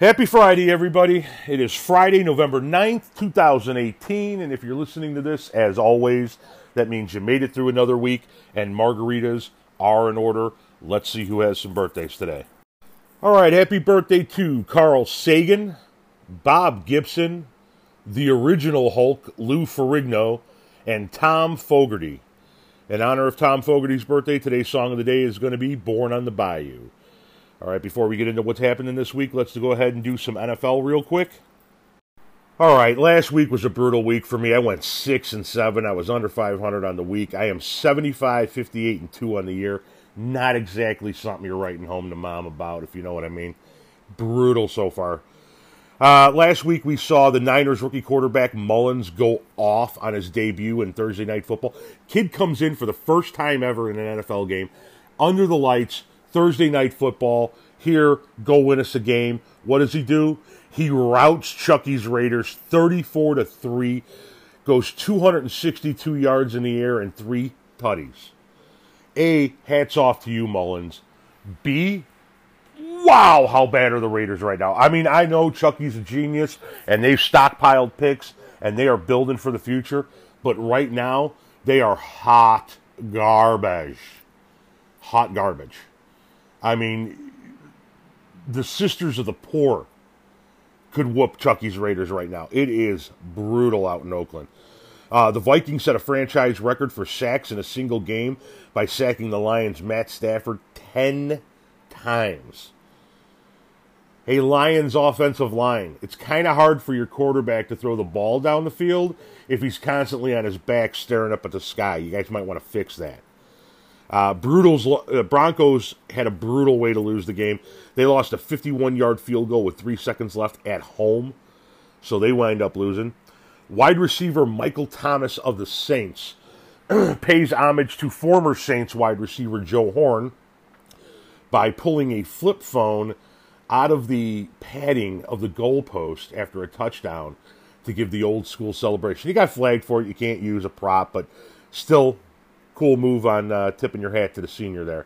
Happy Friday, everybody. It is Friday, November 9th, 2018. And if you're listening to this, as always, that means you made it through another week and margaritas are in order. Let's see who has some birthdays today. All right, happy birthday to Carl Sagan, Bob Gibson, the original Hulk, Lou Ferrigno, and Tom Fogerty. In honor of Tom Fogerty's birthday, today's song of the day is going to be Born on the Bayou. All right, before we get into what's happening this week, let's go ahead and do some NFL real quick. All right, last week was a brutal week for me. I went 6 and 7. I was under 500 on the week. I am 75, 58 and 2 on the year. Not exactly something you're writing home to mom about, if you know what I mean. Brutal so far. Uh, last week we saw the Niners rookie quarterback Mullens go off on his debut in Thursday Night Football. Kid comes in for the first time ever in an NFL game under the lights Thursday night football. Here, go win us a game. What does he do? He routs Chucky's Raiders 34 to 3, goes 262 yards in the air and three tutties. A, hats off to you, Mullens. B, wow, how bad are the Raiders right now? I mean, I know Chucky's a genius and they've stockpiled picks and they are building for the future, but right now they are hot garbage. Hot garbage. I mean, the Sisters of the Poor could whoop Chucky's Raiders right now. It is brutal out in Oakland. Uh, the Vikings set a franchise record for sacks in a single game by sacking the Lions' Matt Stafford 10 times. A Lions offensive line. It's kind of hard for your quarterback to throw the ball down the field if he's constantly on his back staring up at the sky. You guys might want to fix that. Uh, Brutals, uh, Broncos had a brutal way to lose the game. They lost a 51 yard field goal with three seconds left at home, so they wind up losing. Wide receiver Michael Thomas of the Saints pays homage to former Saints wide receiver Joe Horn by pulling a flip phone out of the padding of the goalpost after a touchdown to give the old school celebration. He got flagged for it. You can't use a prop, but still cool move on uh, tipping your hat to the senior there.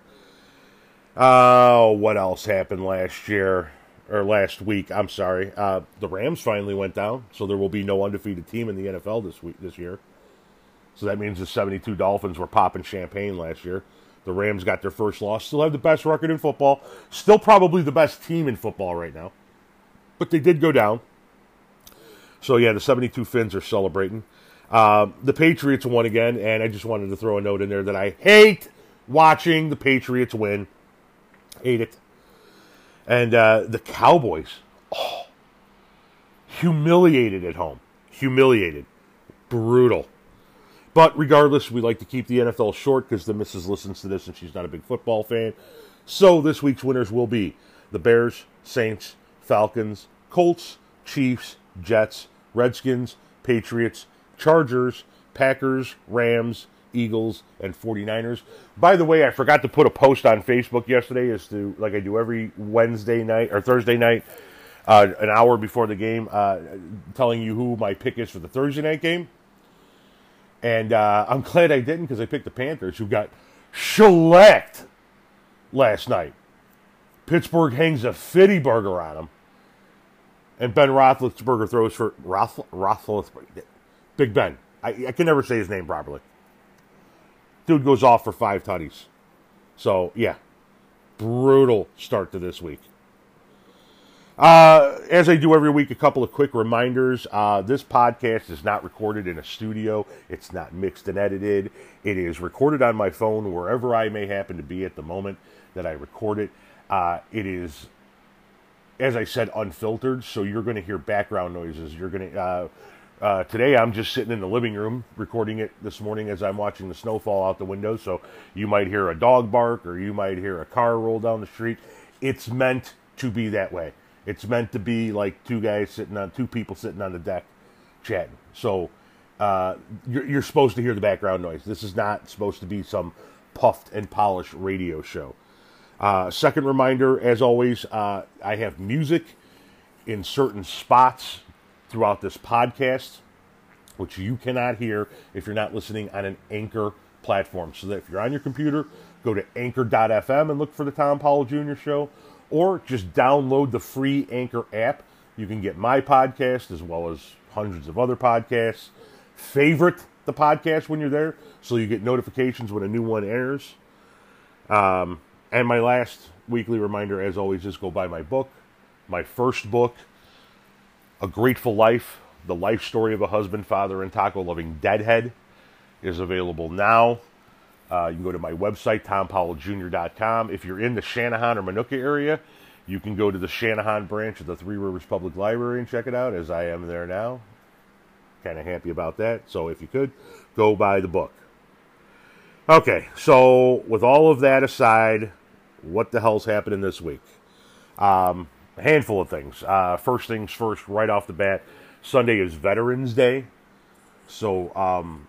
Oh, uh, what else happened last year or last week? I'm sorry. Uh, the Rams finally went down, so there will be no undefeated team in the NFL this week this year. So that means the 72 Dolphins were popping champagne last year. The Rams got their first loss. Still have the best record in football. Still probably the best team in football right now. But they did go down. So yeah, the 72 Finns are celebrating. Uh, the Patriots won again, and I just wanted to throw a note in there that I hate watching the Patriots win. Hate it. And uh, the Cowboys, oh, humiliated at home. Humiliated. Brutal. But regardless, we like to keep the NFL short because the missus listens to this and she's not a big football fan. So this week's winners will be the Bears, Saints, Falcons, Colts, Chiefs, Jets, Redskins, Patriots, Chargers, Packers, Rams, Eagles, and 49ers. By the way, I forgot to put a post on Facebook yesterday as to, like I do every Wednesday night or Thursday night, uh, an hour before the game, uh, telling you who my pick is for the Thursday night game. And uh, I'm glad I didn't because I picked the Panthers, who got shellacked last night. Pittsburgh hangs a fitty burger on them. And Ben Roethlisberger throws for Roethlisberger. Big Ben. I, I can never say his name properly. Dude goes off for five tutties. So, yeah. Brutal start to this week. Uh, as I do every week, a couple of quick reminders. Uh, this podcast is not recorded in a studio. It's not mixed and edited. It is recorded on my phone wherever I may happen to be at the moment that I record it. Uh, it is, as I said, unfiltered, so you're going to hear background noises. You're going to uh, today I'm just sitting in the living room recording it this morning as I'm watching the snow fall out the window. So you might hear a dog bark or you might hear a car roll down the street. It's meant to be that way. It's meant to be like two guys sitting on two people sitting on the deck chatting. So uh, you're, you're supposed to hear the background noise. This is not supposed to be some puffed and polished radio show. Uh, second reminder, as always, uh, I have music in certain spots throughout this podcast, which you cannot hear if you're not listening on an Anchor platform. So that if you're on your computer, go to anchor.fm and look for the Tom Powell Jr. Show. or just download the free Anchor app. You can get my podcast as well as hundreds of other podcasts. Favorite the podcast when you're there so you get notifications when a new one airs. Um, and my last weekly reminder, as always, is go buy my book, my first book, A Grateful Life The Life Story of a Husband, Father, and Taco Loving Deadhead, is available now. Uh, you can go to my website, tompowelljr.com. If you're in the Channahon or Minooka area, you can go to the Channahon branch of the Three Rivers Public Library and check it out, as I am there now. Kind of happy about that. So if you could, go buy the book. Okay, so with all of that aside, what the hell's happening this week? Um, a handful of things. Uh, first things first, right off the bat, Sunday is Veterans Day. So, um,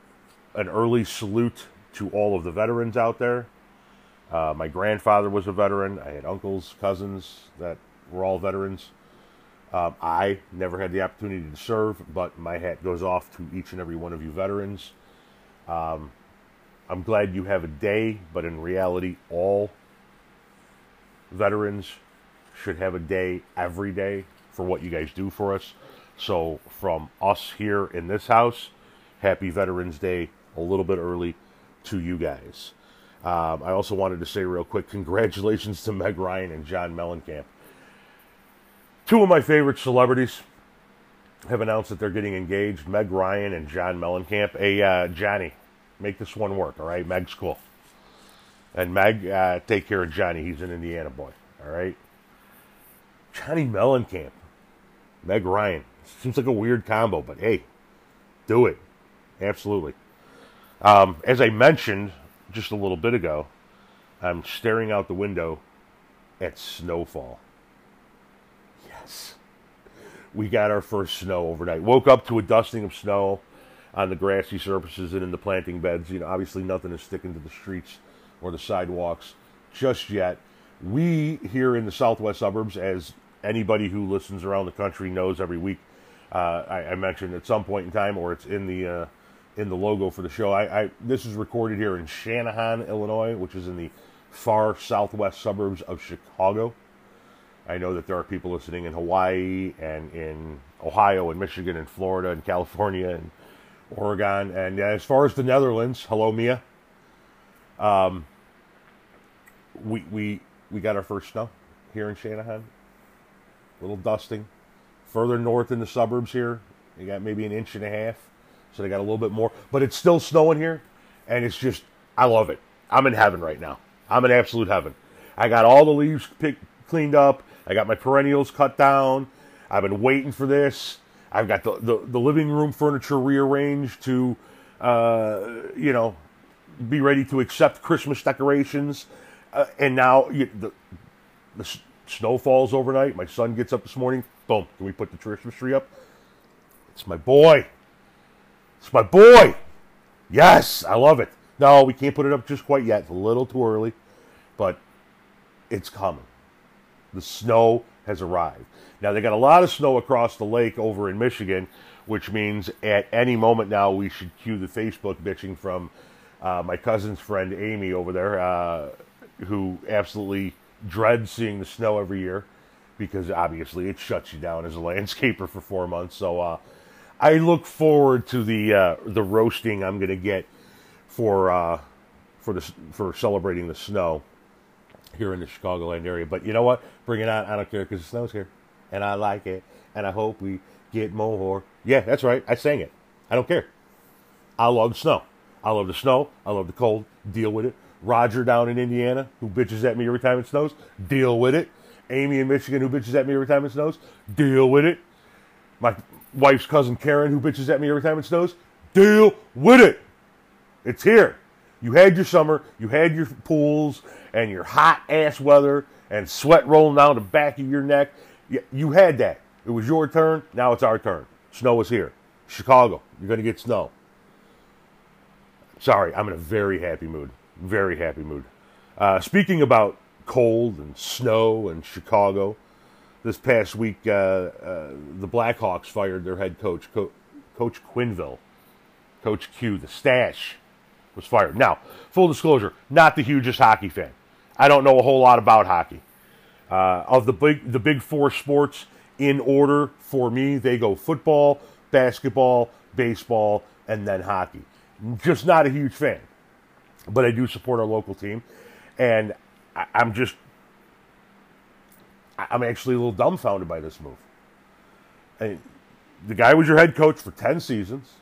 an early salute to all of the veterans out there. Uh, my grandfather was a veteran. I had uncles, cousins that were all veterans. Um, I never had the opportunity to serve, but my hat goes off to each and every one of you veterans. Um, I'm glad you have a day, but in reality, all veterans should have a day every day for what you guys do for us. So, from us here in this house, happy Veterans Day a little bit early to you guys. Um, I also wanted to say real quick congratulations to Meg Ryan and John Mellencamp. Two of my favorite celebrities have announced that they're getting engaged Meg Ryan and John Mellencamp. Hey, uh, Johnny, make this one work, all right? Meg's cool. And Meg, uh, take care of Johnny. He's an Indiana boy, all right? Johnny Mellencamp, Meg Ryan. Seems like a weird combo, but hey, do it. Absolutely. Um, as I mentioned just a little bit ago, I'm staring out the window at snowfall. Yes. We got our first snow overnight. Woke up to a dusting of snow on the grassy surfaces and in the planting beds. You know, obviously nothing is sticking to the streets or the sidewalks just yet. We here in the southwest suburbs, as anybody who listens around the country knows every week, uh, I, I, mentioned at some point in time, or it's in the uh, in the logo for the show. I, I, this is recorded here in Channahon, Illinois, which is in the far southwest suburbs of Chicago. I know that there are people listening in Hawaii and in Ohio and Michigan and Florida and California and Oregon. And as far as the Netherlands, hello Mia. Um, we we we got our first snow here in Channahon. Little dusting. Further north in the suburbs here, you got maybe an inch and a half. So they got a little bit more, but it's still snowing here, and it's just I love it. I'm in heaven right now. I'm in absolute heaven. I got all the leaves picked, cleaned up. I got my perennials cut down. I've been waiting for this. I've got the, the, the living room furniture rearranged to, uh, you know, be ready to accept Christmas decorations. Uh, and now you, the, the snow falls overnight. My son gets up this morning. Boom. Can we put the Christmas tree up? It's my boy. It's my boy. Yes, I love it. No, we can't put it up just quite yet. It's a little too early, but it's coming. The snow has arrived. Now, they got a lot of snow across the lake over in Michigan, which means at any moment now we should cue the Facebook bitching from uh, my cousin's friend Amy over there, uh, who absolutely dreads seeing the snow every year because obviously it shuts you down as a landscaper for four months. So uh, I look forward to the uh, the roasting I'm going to get for uh, for the for celebrating the snow here in the Chicagoland area. But you know what? Bring it on. I don't care because the snow's here and I like it, and I hope we get more. Yeah, that's right. I sang it. I don't care. I love the snow. I love the snow. I love the cold. Deal with it. Roger down in Indiana, who bitches at me every time it snows, deal with it. Amy in Michigan, who bitches at me every time it snows, deal with it. My wife's cousin Karen, who bitches at me every time it snows, deal with it. It's here. You had your summer, you had your pools and your hot ass weather and sweat rolling down the back of your neck you had that. It was your turn. Now it's our turn. Snow is here. Chicago, you're going to get snow. Sorry, I'm in a very happy mood. Very happy mood. Uh, speaking about cold and snow and Chicago, this past week, uh, uh, the Blackhawks fired their head coach, Co- Coach Quenneville. Coach Q, the stash, was fired. Now, full disclosure, not the hugest hockey fan. I don't know a whole lot about hockey. Uh, of the big the big four sports in order for me, they go football, basketball, baseball, and then hockey. Just not a huge fan, but I do support our local team, and I, I'm just I'm actually a little dumbfounded by this move. And the guy was your head coach for 10 seasons.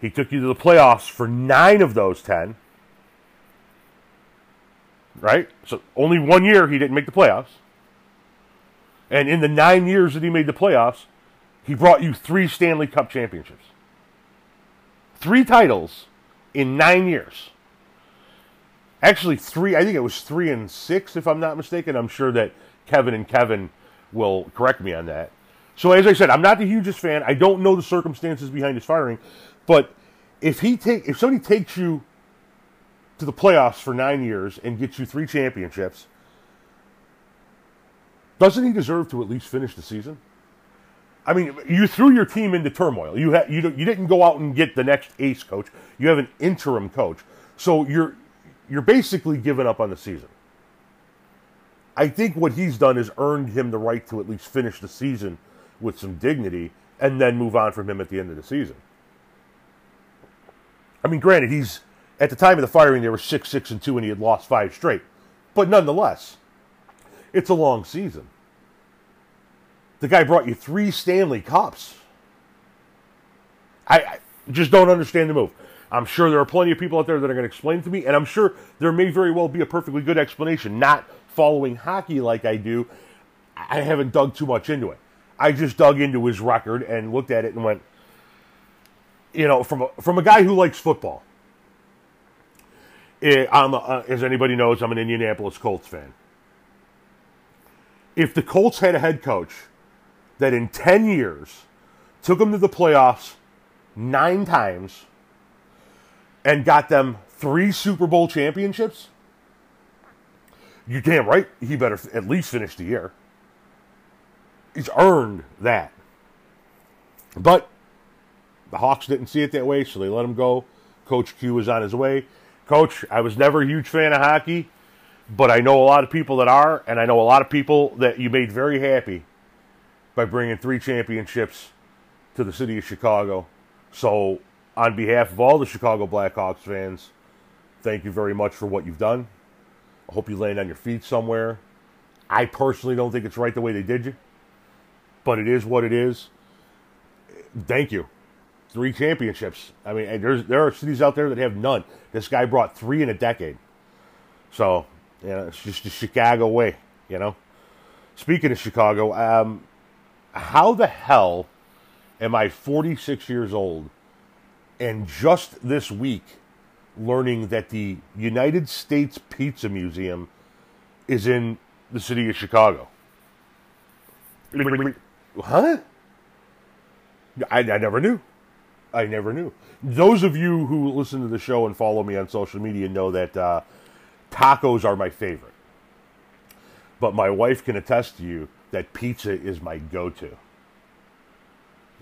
He took you to the playoffs for nine of those 10. Right? So only one year he didn't make the playoffs. And in the nine years that he made the playoffs, he brought you three Stanley Cup championships. Three titles in nine years. Actually, three, I think it was three and six, if I'm not mistaken. I'm sure that Kevin and Kevin will correct me on that. So as I said, I'm not the hugest fan. I don't know the circumstances behind his firing, but if he take if somebody takes you to the playoffs for nine years and gets you three championships, doesn't he deserve to at least finish the season? I mean, you threw your team into turmoil. You ha- you you didn't go out and get the next ace coach. You have an interim coach, so you're you're basically giving up on the season. I think what he's done is earned him the right to at least finish the season with some dignity and then move on from him at the end of the season. I mean, granted, he's at the time of the firing, they were six, six, and two, and he had lost five straight. But nonetheless, it's a long season. The guy brought you three Stanley Cups. I, I just don't understand the move. I'm sure there are plenty of people out there that are going to explain to me, and I'm sure there may very well be a perfectly good explanation. Not following hockey like I do, I haven't dug too much into it. I just dug into his record and looked at it and went, you know, from a, from a guy who likes football. It, eh, I'm a, as anybody knows, I'm an Indianapolis Colts fan. If the Colts had a head coach that in 10 years took them to the playoffs nine times and got them three Super Bowl championships, you damn right he better at least finish the year. He's earned that. But the Hawks didn't see it that way, so they let him go. Coach Q was on his way. Coach, I was never a huge fan of hockey, but I know a lot of people that are, and I know a lot of people that you made very happy by bringing three championships to the city of Chicago. So, on behalf of all the Chicago Blackhawks fans, thank you very much for what you've done. I hope you land on your feet somewhere. I personally don't think it's right the way they did you, but it is what it is. Thank you. Three championships. I mean, there's there are cities out there that have none. This guy brought three in a decade. So, you know, it's just the Chicago way, you know. Speaking of Chicago, um, how the hell am I 46 years old and just this week learning that the United States Pizza Museum is in the city of Chicago. Huh? I, I never knew. I never knew. Those of you who listen to the show and follow me on social media know that uh, tacos are my favorite. But my wife can attest to you that pizza is my go to.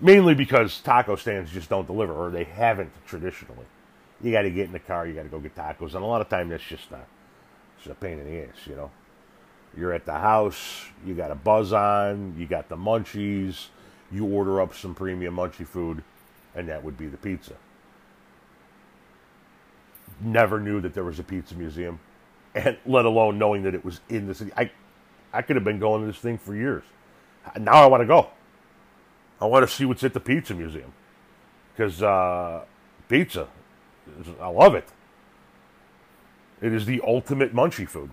Mainly because taco stands just don't deliver, or they haven't traditionally you got to get in the car, you got to go get tacos, and a lot of time that's just a, just a pain in the ass, you know. You're at the house, you got a buzz on, you got the munchies, you order up some premium munchie food, and that would be the pizza. Never knew that there was a pizza museum, and let alone knowing that it was in the city. I, I could have been going to this thing for years. Now I want to go. I want to see what's at the pizza museum because uh, pizza I love it. It is the ultimate munchie food.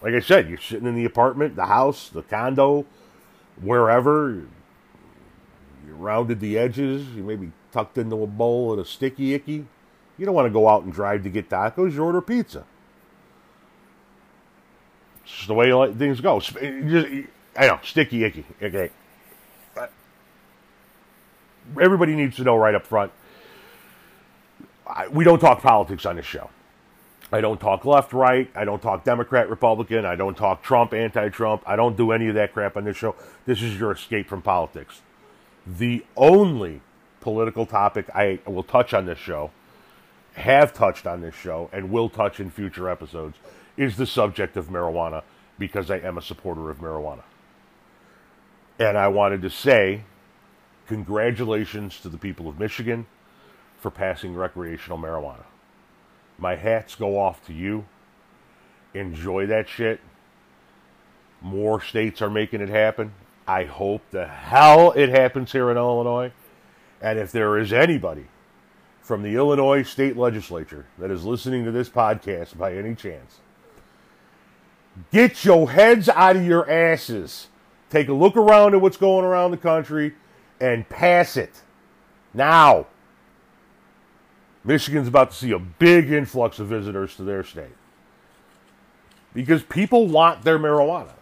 Like I said, you're sitting in the apartment, the house, the condo, wherever. You rounded the edges. You maybe tucked into a bowl of a sticky icky. You don't want to go out and drive to get tacos. You order pizza. It's just the way things go. I know, sticky icky. Okay. Everybody needs to know right up front I, we don't talk politics on this show. I don't talk left, right. I don't talk Democrat, Republican. I don't talk Trump, anti Trump. I don't do any of that crap on this show. This is your escape from politics. The only political topic I will touch on this show, have touched on this show, and will touch in future episodes is the subject of marijuana because I am a supporter of marijuana. And I wanted to say congratulations to the people of Michigan for passing recreational marijuana. My hats go off to you. Enjoy that shit. More states are making it happen. I hope the hell it happens here in Illinois. And if there is anybody from the Illinois state legislature that is listening to this podcast by any chance, get your heads out of your asses. Take a look around at what's going around the country and pass it. Now. Michigan's about to see a big influx of visitors to their state. Because people want their marijuana.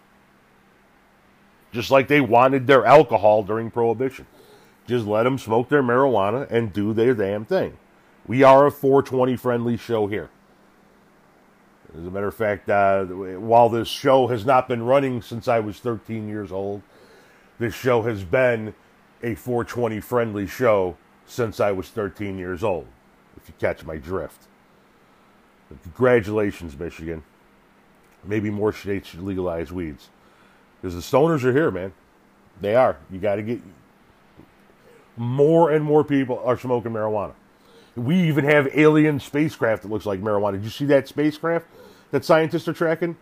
Just like they wanted their alcohol during Prohibition. Just let them smoke their marijuana and do their damn thing. We are a 420 friendly show here. As a matter of fact, uh, while this show has not been running since I was 13 years old, this show has been a 420 friendly show since I was 13 years old, if you catch my drift. Congratulations, Michigan. Maybe more states should legalize weeds. Because the stoners are here, man. They are. You got to get. More and more people are smoking marijuana. We even have alien spacecraft that looks like marijuana. Did you see that spacecraft that scientists are tracking?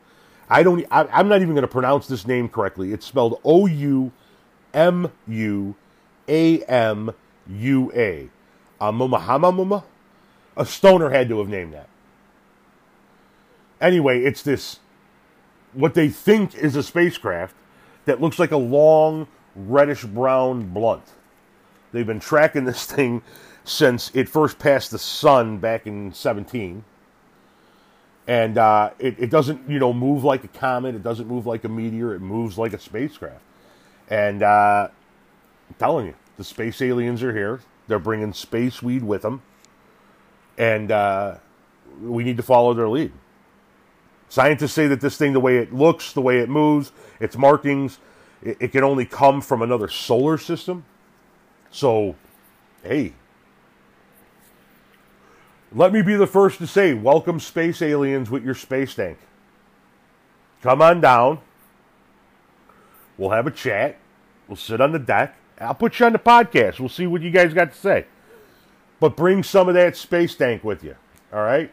I don't. I, I'm not even going to pronounce this name correctly. It's spelled O U M U A M U A. Mumma A stoner had to have named that. Anyway, it's this what they think is a spacecraft that looks like a long reddish brown blunt. They've been tracking this thing since it first passed the sun back in 17. And uh, it, it doesn't, you know, move like a comet. It doesn't move like a meteor. It moves like a spacecraft. And uh, I'm telling you, the space aliens are here. They're bringing space weed with them. And uh, we need to follow their lead. Scientists say that this thing, the way it looks, the way it moves, its markings, it, it can only come from another solar system. So, hey, let me be the first to say, welcome space aliens with your space tank. Come on down. We'll have a chat. We'll sit on the deck. I'll put you on the podcast. We'll see what you guys got to say. But bring some of that space tank with you. All right?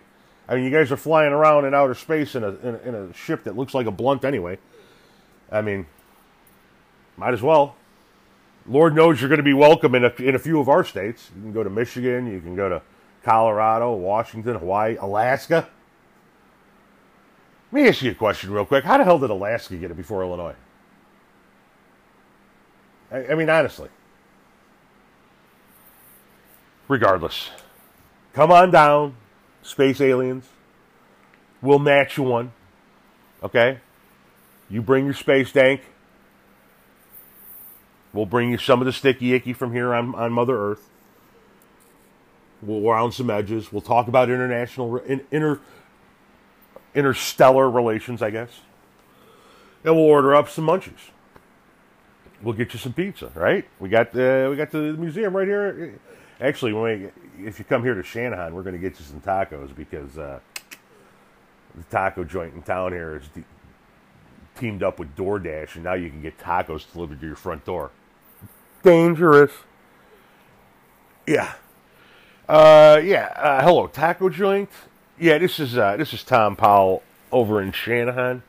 I mean, you guys are flying around in outer space in a, in a, in a ship that looks like a blunt anyway. I mean, might as well. Lord knows you're going to be welcome in a, in a few of our states. You can go to Michigan, you can go to Colorado, Washington, Hawaii, Alaska. Let me ask you a question real quick. How the hell did Alaska get it before Illinois? I, I mean, honestly. Regardless, come on down space aliens. We'll match you one. Okay? You bring your space tank. We'll bring you some of the sticky icky from here on, on Mother Earth. We'll round some edges. We'll talk about international, inter, interstellar relations, I guess. And we'll order up some munchies. We'll get you some pizza, right? We got the we got the museum right here. Actually, when we, if you come here to Channahon, we're going to get you some tacos because uh, the taco joint in town here is de- teamed up with DoorDash, and now you can get tacos delivered to your front door. Dangerous. Yeah. Uh, yeah. Uh, hello, taco joint. Yeah, this is uh, this is Tom Powell over in Channahon.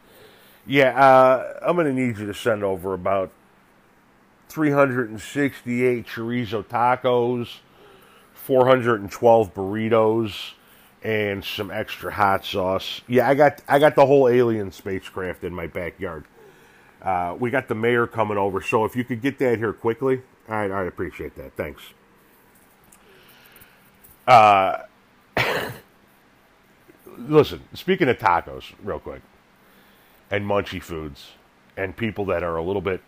Yeah, uh, I'm going to need you to send over about 368 chorizo tacos 412 burritos and some extra hot sauce. Yeah, I got I got the whole alien spacecraft in my backyard. Uh, we got the mayor coming over, so if you could get that here quickly, I'd, I'd appreciate that. Thanks. Uh, listen, speaking of tacos, real quick, and munchy foods, and people that are a little bit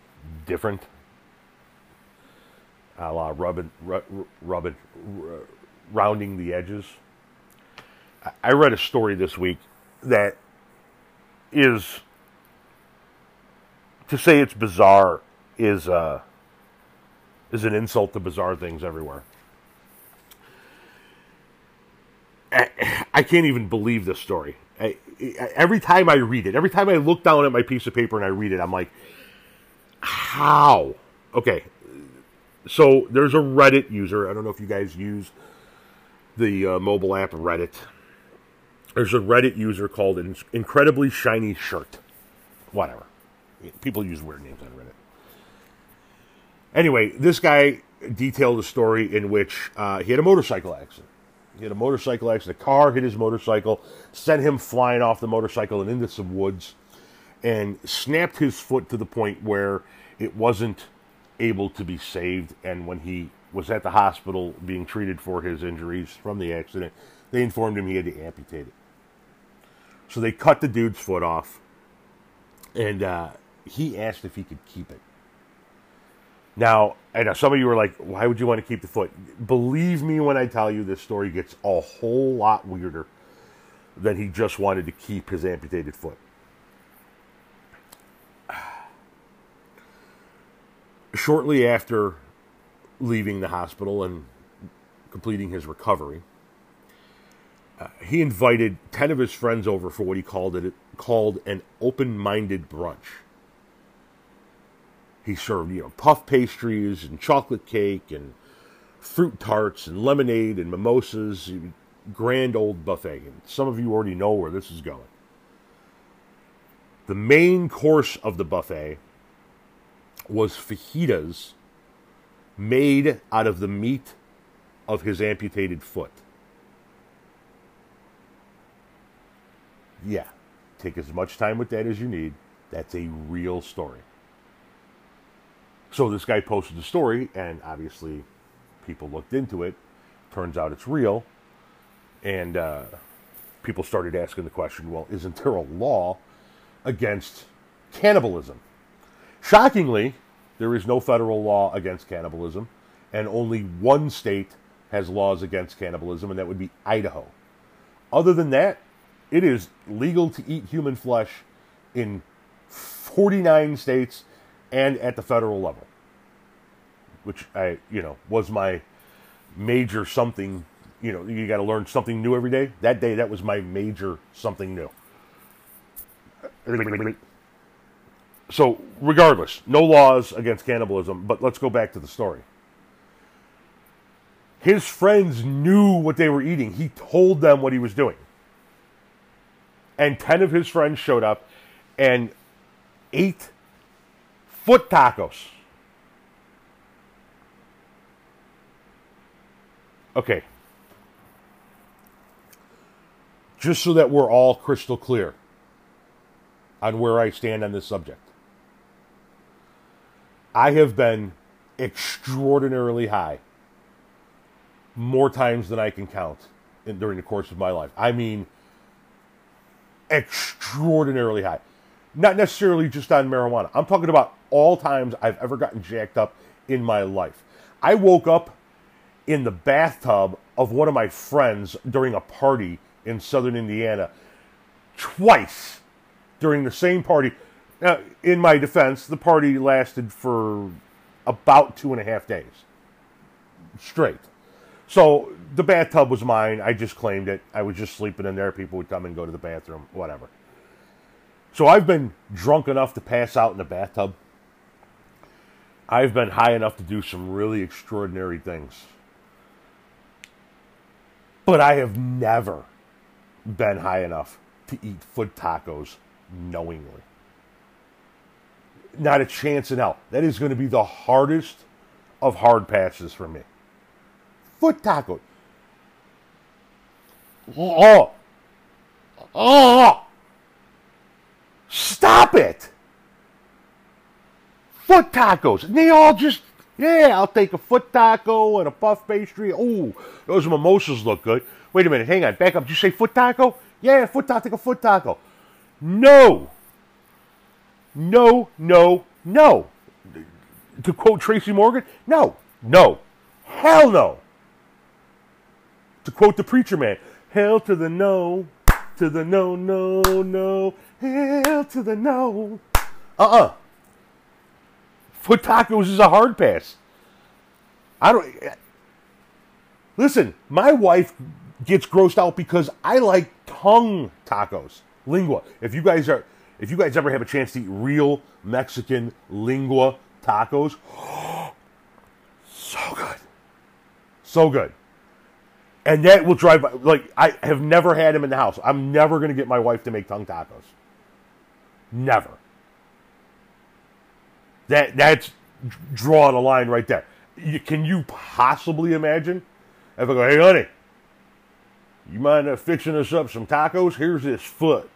different a la rubbing, rubbing, rounding the edges. I read a story this week that is to say it's bizarre is uh, is an insult to bizarre things everywhere. I can't even believe this story, I, I, every time I read it, every time I look down at my piece of paper and I read it, I'm like, how? Okay, so there's a Reddit user. I don't know if you guys use the uh, mobile app Reddit. There's a Reddit user called Incredibly Shiny Shirt. Whatever. People use weird names on Reddit. Anyway, this guy detailed a story in which uh, he had a motorcycle accident. He had a motorcycle accident. A car hit his motorcycle, sent him flying off the motorcycle and into some woods, and snapped his foot to the point where it wasn't able to be saved. And when he was at the hospital being treated for his injuries from the accident, they informed him he had to amputate it. So they cut the dude's foot off, and uh, he asked if he could keep it. Now, I know some of you are like, why would you want to keep the foot? Believe me when I tell you this story gets a whole lot weirder than he just wanted to keep his amputated foot. Shortly after leaving the hospital and completing his recovery, uh, he invited 10 of his friends over for what he called it called an open-minded brunch he served, you know, puff pastries and chocolate cake and fruit tarts and lemonade and mimosas. Grand old buffet. And some of you already know where this is going. The main course of the buffet was fajitas made out of the meat of his amputated foot. Yeah, take as much time with that as you need. That's a real story. So this guy posted the story, and obviously people looked into it. Turns out it's real. And uh, people started asking the question well, isn't there a law against cannibalism? Shockingly, there is no federal law against cannibalism, and only one state has laws against cannibalism, and that would be Idaho. Other than that, it is legal to eat human flesh in 49 states and at the federal level, which I, you know, was my major something. You know, you got to learn something new every day. That day, that was my major something new. So, regardless, no laws against cannibalism, but let's go back to the story. His friends knew what they were eating. He told them what he was doing. And 10 of his friends showed up and ate foot tacos. Okay. Just so that we're all crystal clear on where I stand on this subject. I have been extraordinarily high more times than I can count in, during the course of my life. I mean, extraordinarily high. Not necessarily just on marijuana. I'm talking about all times I've ever gotten jacked up in my life. I woke up in the bathtub of one of my friends during a party in southern Indiana twice during the same party. Now, in my defense, the party lasted for about two and a half days straight. So the bathtub was mine. I just claimed it. I was just sleeping in there. People would come and go to the bathroom, whatever. So I've been drunk enough to pass out in the bathtub I've been high enough to do some really extraordinary things. But I have never been high enough to eat foot tacos knowingly. Not a chance in hell. That is going to be the hardest of hard passes for me. Foot taco. Oh. Oh. Stop it foot tacos. And they all just, yeah, I'll take a foot taco and a puff pastry. Oh, those mimosas look good. Wait a minute, hang on, back up. Did you say foot taco? Yeah, foot taco, take a foot taco. No. No, no, no. To quote Tracy Morgan, no, no, hell no. To quote the preacher man, hell to the no, to the no, no, no, hell to the no. Uh uh-uh. uh Foot tacos is a hard pass. I don't. Listen, my wife gets grossed out because I like tongue tacos, lingua. If you guys are, if you guys ever have a chance to eat real Mexican lingua tacos, so good, so good. And that will drive like I have never had them in the house. I'm never going to get my wife to make tongue tacos. Never. That that's drawing a line right there. You, can you possibly imagine if I go, hey honey, you mind fixing us up some tacos? Here's this foot.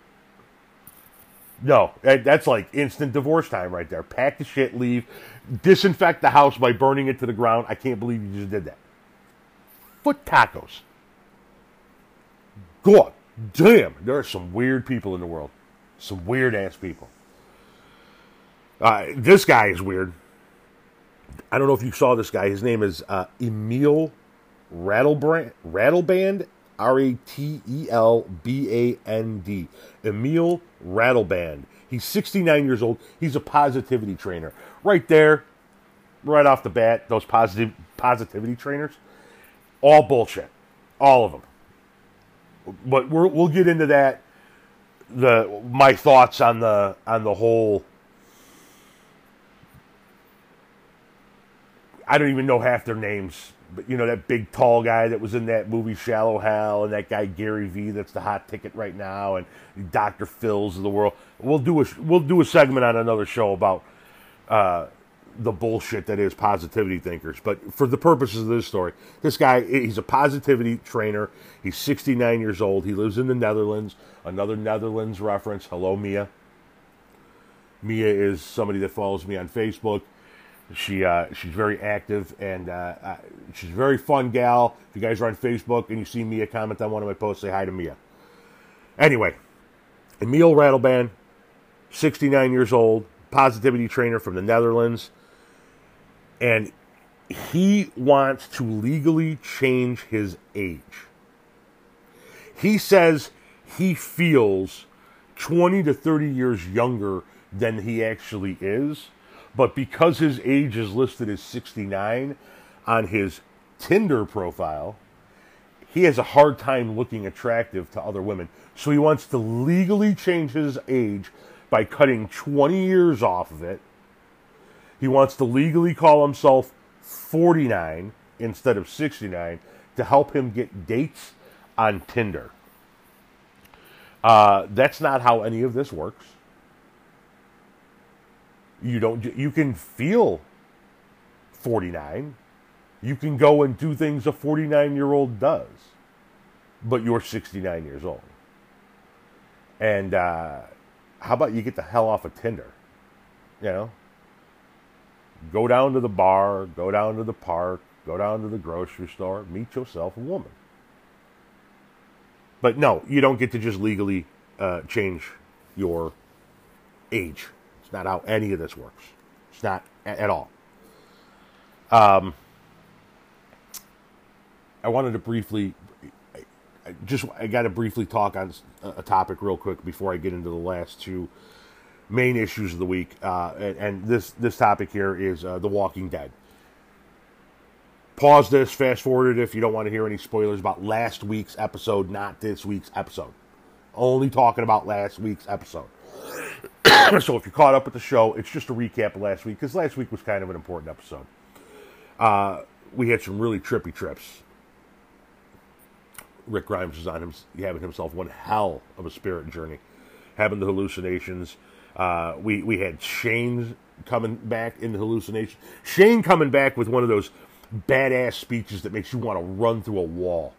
No, that's like instant divorce time right there. Pack the shit, leave, disinfect the house by burning it to the ground. I can't believe you just did that. Foot tacos. God damn, there are some weird people in the world. Some weird ass people. Uh, this guy is weird. I don't know if you saw this guy. His name is uh, Emil Rattlebrand, Ratelband, R A T E L B A N D. Emil Ratelband. He's 69 years old. He's a positivity trainer. Right there, right off the bat, those positive positivity trainers, all bullshit, all of them. But we will get into that. The my thoughts on the on the whole I don't even know half their names, you know that big tall guy that was in that movie Shallow Hal, and that guy Gary Vee that's the hot ticket right now, and Dr. Phil's of the world. We'll do a we'll do a segment on another show about uh, the bullshit that is positivity thinkers. But for the purposes of this story, this guy he's a positivity trainer. He's 69 years old. He lives in the Netherlands. Another Netherlands reference. Hello, Mia. Mia is somebody that follows me on Facebook. She uh, she's very active and uh, uh, she's a very fun gal. If you guys are on Facebook and you see Mia comment on one of my posts, say hi to Mia. Anyway, Emil Ratelband, 69 years old, positivity trainer from the Netherlands, and he wants to legally change his age. He says he feels 20 to 30 years younger than he actually is but because his age is listed as 69 on his Tinder profile, he has a hard time looking attractive to other women. So he wants to legally change his age by cutting 20 years off of it. He wants to legally call himself 49 instead of 69 to help him get dates on Tinder. Uh, that's not how any of this works. You don't. You can feel 49. You can go and do things a 49 year old does, but you're 69 years old. And uh, how about you get the hell off of Tinder? You know, go down to the bar, go down to the park, go down to the grocery store, meet yourself a woman. But no, you don't get to just legally uh, change your age not how any of this works. It's not at all. Um, I wanted to briefly, just I got to briefly talk on a topic real quick before I get into the last two main issues of the week. Uh, and, and, this this topic here is uh, The Walking Dead. Pause this, fast forward it if you don't want to hear any spoilers about last week's episode, not this week's episode. Only talking about last week's episode. so if you're caught up with the show, it's just a recap of last week because last week was kind of an important episode. Uh, we had some really trippy trips. Rick Grimes was on him having himself one hell of a spirit journey, having the hallucinations. Uh, we we had Shane coming back in the hallucination. Shane coming back with one of those badass speeches that makes you want to run through a wall.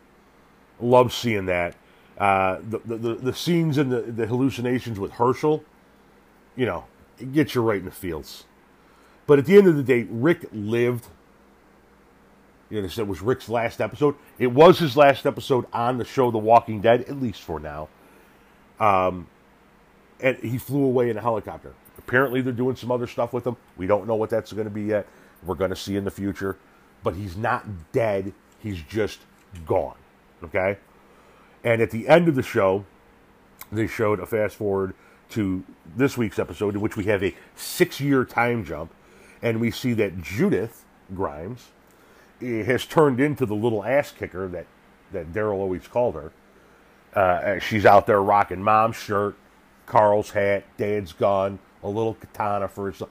Love seeing that. Uh, the, the the scenes and the the hallucinations with Hershel you know, it gets you right in the fields. But at the end of the day, Rick lived. You know, it was Rick's last episode. It was his last episode on the show The Walking Dead, at least for now. Um, and he flew away in a helicopter. Apparently, they're doing some other stuff with him. We don't know what that's going to be yet. We're going to see in the future. But he's not dead. He's just gone. Okay? And at the end of the show, they showed a fast forward to this week's episode, in which we have a six year time jump, and we see that Judith Grimes eh, has turned into the little ass kicker that that Daryl always called her. Uh, she's out there rocking mom's shirt, Carl's hat, dad's gun, a little katana for herself.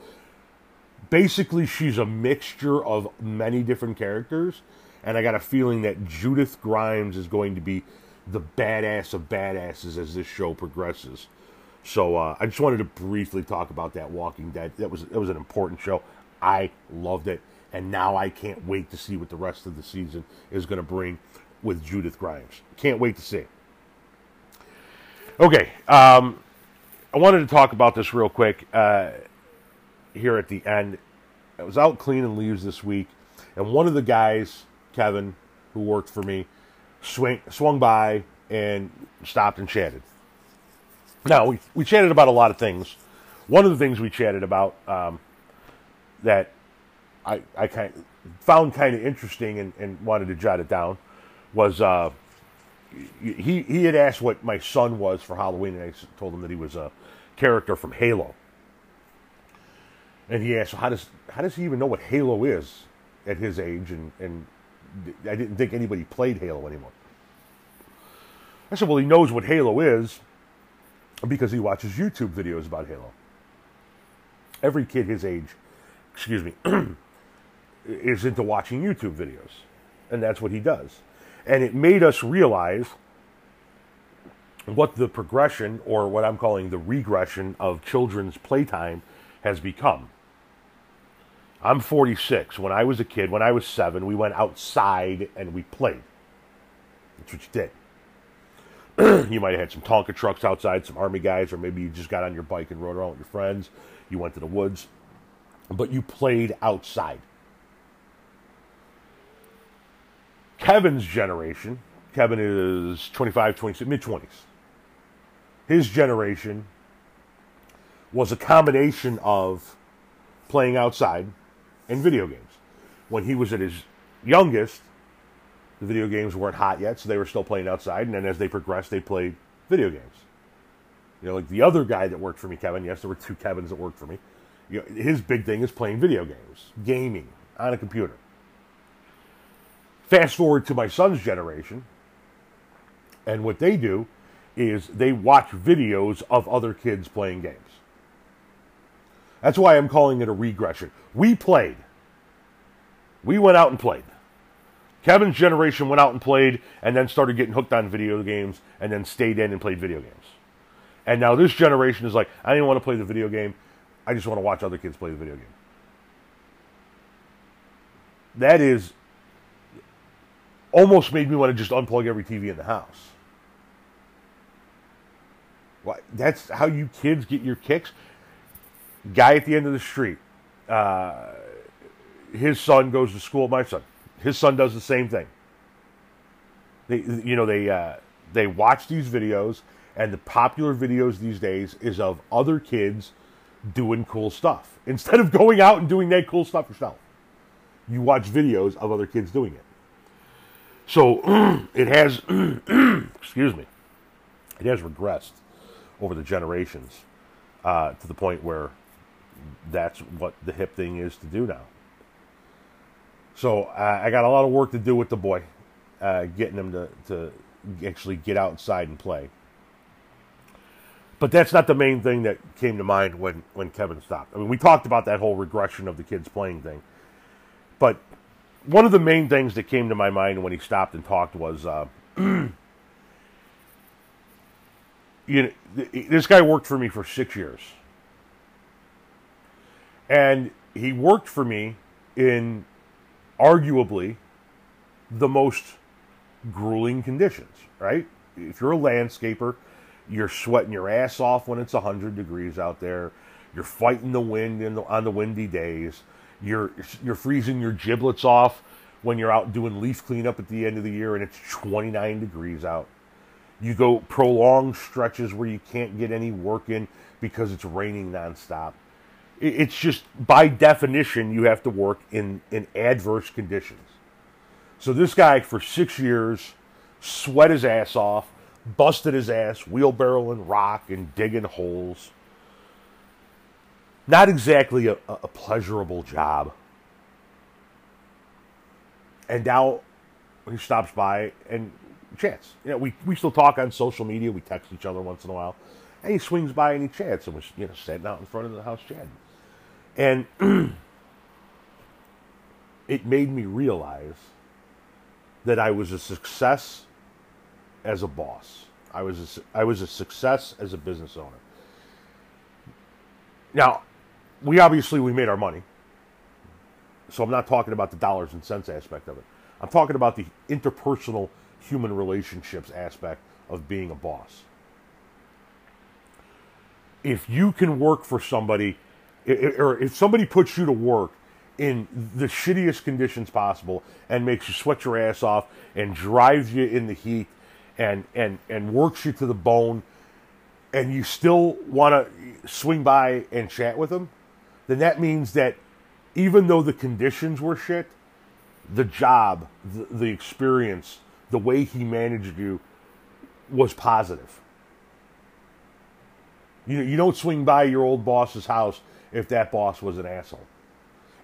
Basically, she's a mixture of many different characters, and I got a feeling that Judith Grimes is going to be the badass of badasses as this show progresses. So uh, I just wanted to briefly talk about that Walking Dead. That was that was an important show. I loved it, and now I can't wait to see what the rest of the season is going to bring with Judith Grimes. Can't wait to see. Okay, um, I wanted to talk about this real quick uh, here at the end. I was out cleaning leaves this week, and one of the guys, Kevin, who worked for me, swing, swung by and stopped and chatted. Now, we, we chatted about a lot of things. One of the things we chatted about um, that I, I kind found kind of interesting and, and, wanted to jot it down was uh, he, he had asked what my son was for Halloween, and I told him that he was a character from Halo. And he asked, how does, how does he even know what Halo is at his age? And, and I didn't think anybody played Halo anymore. I said, well, he knows what Halo is because he watches YouTube videos about Halo. Every kid his age, excuse me, is into watching YouTube videos. And that's what he does. And it made us realize what the progression, or what I'm calling the regression, of children's playtime has become. I'm 46. When I was a kid, when I was seven, we went outside and we played. That's what you did. you might have had some Tonka trucks outside, some army guys, or maybe you just got on your bike and rode around with your friends. You went to the woods, but you played outside. Kevin's generation, Kevin is 25, 26, mid 20s. His generation was a combination of playing outside and video games. When he was at his youngest, the video games weren't hot yet, so they were still playing outside. And then as they progressed, they played video games. You know, like the other guy that worked for me, Kevin. Yes, there were two Kevins that worked for me. You know, his big thing is playing video games, gaming on a computer. Fast forward to my son's generation, and what they do is they watch videos of other kids playing games. That's why I'm calling it a regression. We played. We went out and played. Kevin's generation went out and played and then started getting hooked on video games and then stayed in and played video games. And now this generation is like, I didn't want to play the video game. I just want to watch other kids play the video game. That is almost made me want to just unplug every TV in the house. Well, that's how you kids get your kicks. Guy at the end of the street, uh, his son goes to school. My son, his son does the same thing. They, you know, they uh, they watch these videos, and the popular videos these days is of other kids doing cool stuff instead of going out and doing that cool stuff yourself. You watch videos of other kids doing it. So it has, excuse me, it has regressed over the generations uh, to the point where that's what the hip thing is to do now. So uh, I got a lot of work to do with the boy, uh, getting him to, to actually get outside and play. But that's not the main thing that came to mind when, when Kevin stopped. I mean, we talked about that whole regression of the kids playing thing. But one of the main things that came to my mind when he stopped and talked was uh, you know, this guy worked for me for six years. And he worked for me in arguably the most grueling conditions, right? If you're a landscaper, you're sweating your ass off when it's 100 degrees out there. You're fighting the wind the, on the windy days. You're you're freezing your giblets off when you're out doing leaf cleanup at the end of the year and it's 29 degrees out. You go prolonged stretches where you can't get any work in because it's raining nonstop it's just by definition you have to work in, in adverse conditions. So this guy for six years sweat his ass off, busted his ass, wheelbarrowing rock and digging holes. Not exactly a, a pleasurable job. And now he stops by and chats. You know, we, we still talk on social media. We text each other once in a while. And he swings by and he chats and was, you know, sitting out in front of the house chatting. And it made me realize that I was a success as a boss. I was a, I was a success as a business owner. Now, we obviously we made our money. So I'm not talking about the dollars and cents aspect of it. I'm talking about the interpersonal human relationships aspect of being a boss. If you can work for somebody, or if somebody puts you to work in the shittiest conditions possible and makes you sweat your ass off and drives you in the heat and and and works you to the bone and you still want to swing by and chat with them then that means that even though the conditions were shit the job the, the experience the way he managed you was positive. You, you don't swing by your old boss's house if that boss was an asshole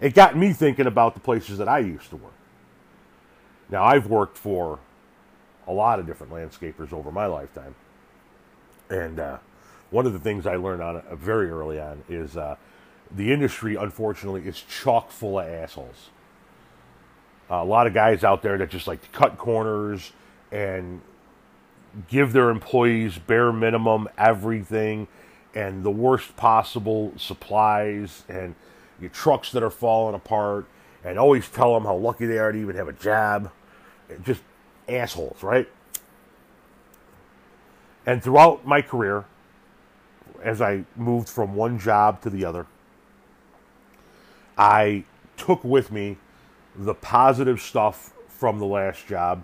it got me thinking about the places that I used to work. Now, I've worked for a lot of different landscapers over my lifetime. And uh, one of the things I learned on uh, very early on is uh, the industry, unfortunately, is chock full of assholes. A lot of guys out there that just like to cut corners and give their employees bare minimum everything and the worst possible supplies and your trucks that are falling apart, and always tell them how lucky they are to even have a job. Just assholes, right? And throughout my career, as I moved from one job to the other, I took with me the positive stuff from the last job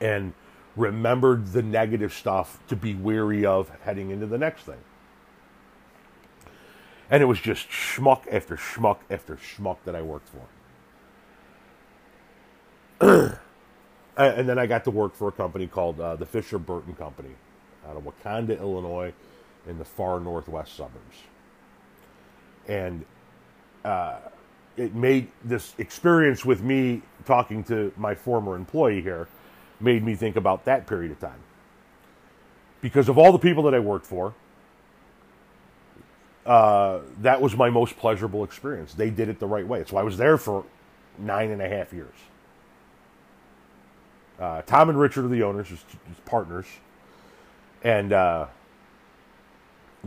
and remembered the negative stuff to be weary of heading into the next thing. And it was just schmuck after schmuck after schmuck that I worked for. and then I got to work for a company called uh, the Fisher Burton Company out of Wauconda, Illinois, in the far northwest suburbs. And uh, it made this experience with me talking to my former employee here made me think about that period of time. Because of all the people that I worked for, uh, that was my most pleasurable experience. They did it the right way. So I was there for nine and a half years. Uh, Tom and Richard are the owners, his, partners, and uh,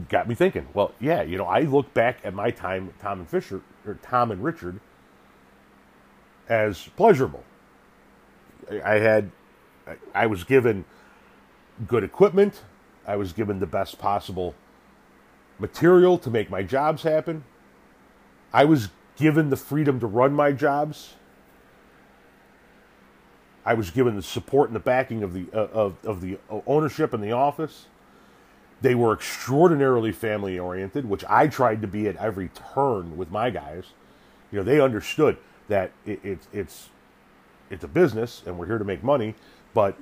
got me thinking. Well, yeah, you know, I look back at my time, Tom and Fisher, or Tom and Richard, as pleasurable. I had, I was given good equipment. I was given the best possible material to make my jobs happen. I was given the freedom to run my jobs. I was given the support and the backing of the uh, of of the ownership and the office. They were extraordinarily family oriented, which I tried to be at every turn with my guys. You know, they understood that it, it, it's it's a business and we're here to make money, but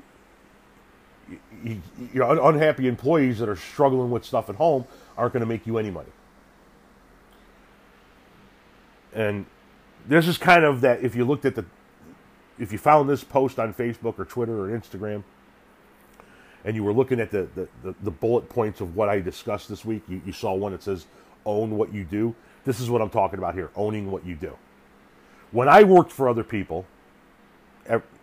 you, you know, unhappy employees that are struggling with stuff at home aren't going to make you any money. And this is kind of that if you looked at the, if you found this post on Facebook or Twitter or Instagram, and you were looking at the, the, the, the bullet points of what I discussed this week, you, you saw one that says, own what you do. This is what I'm talking about here owning what you do. When I worked for other people,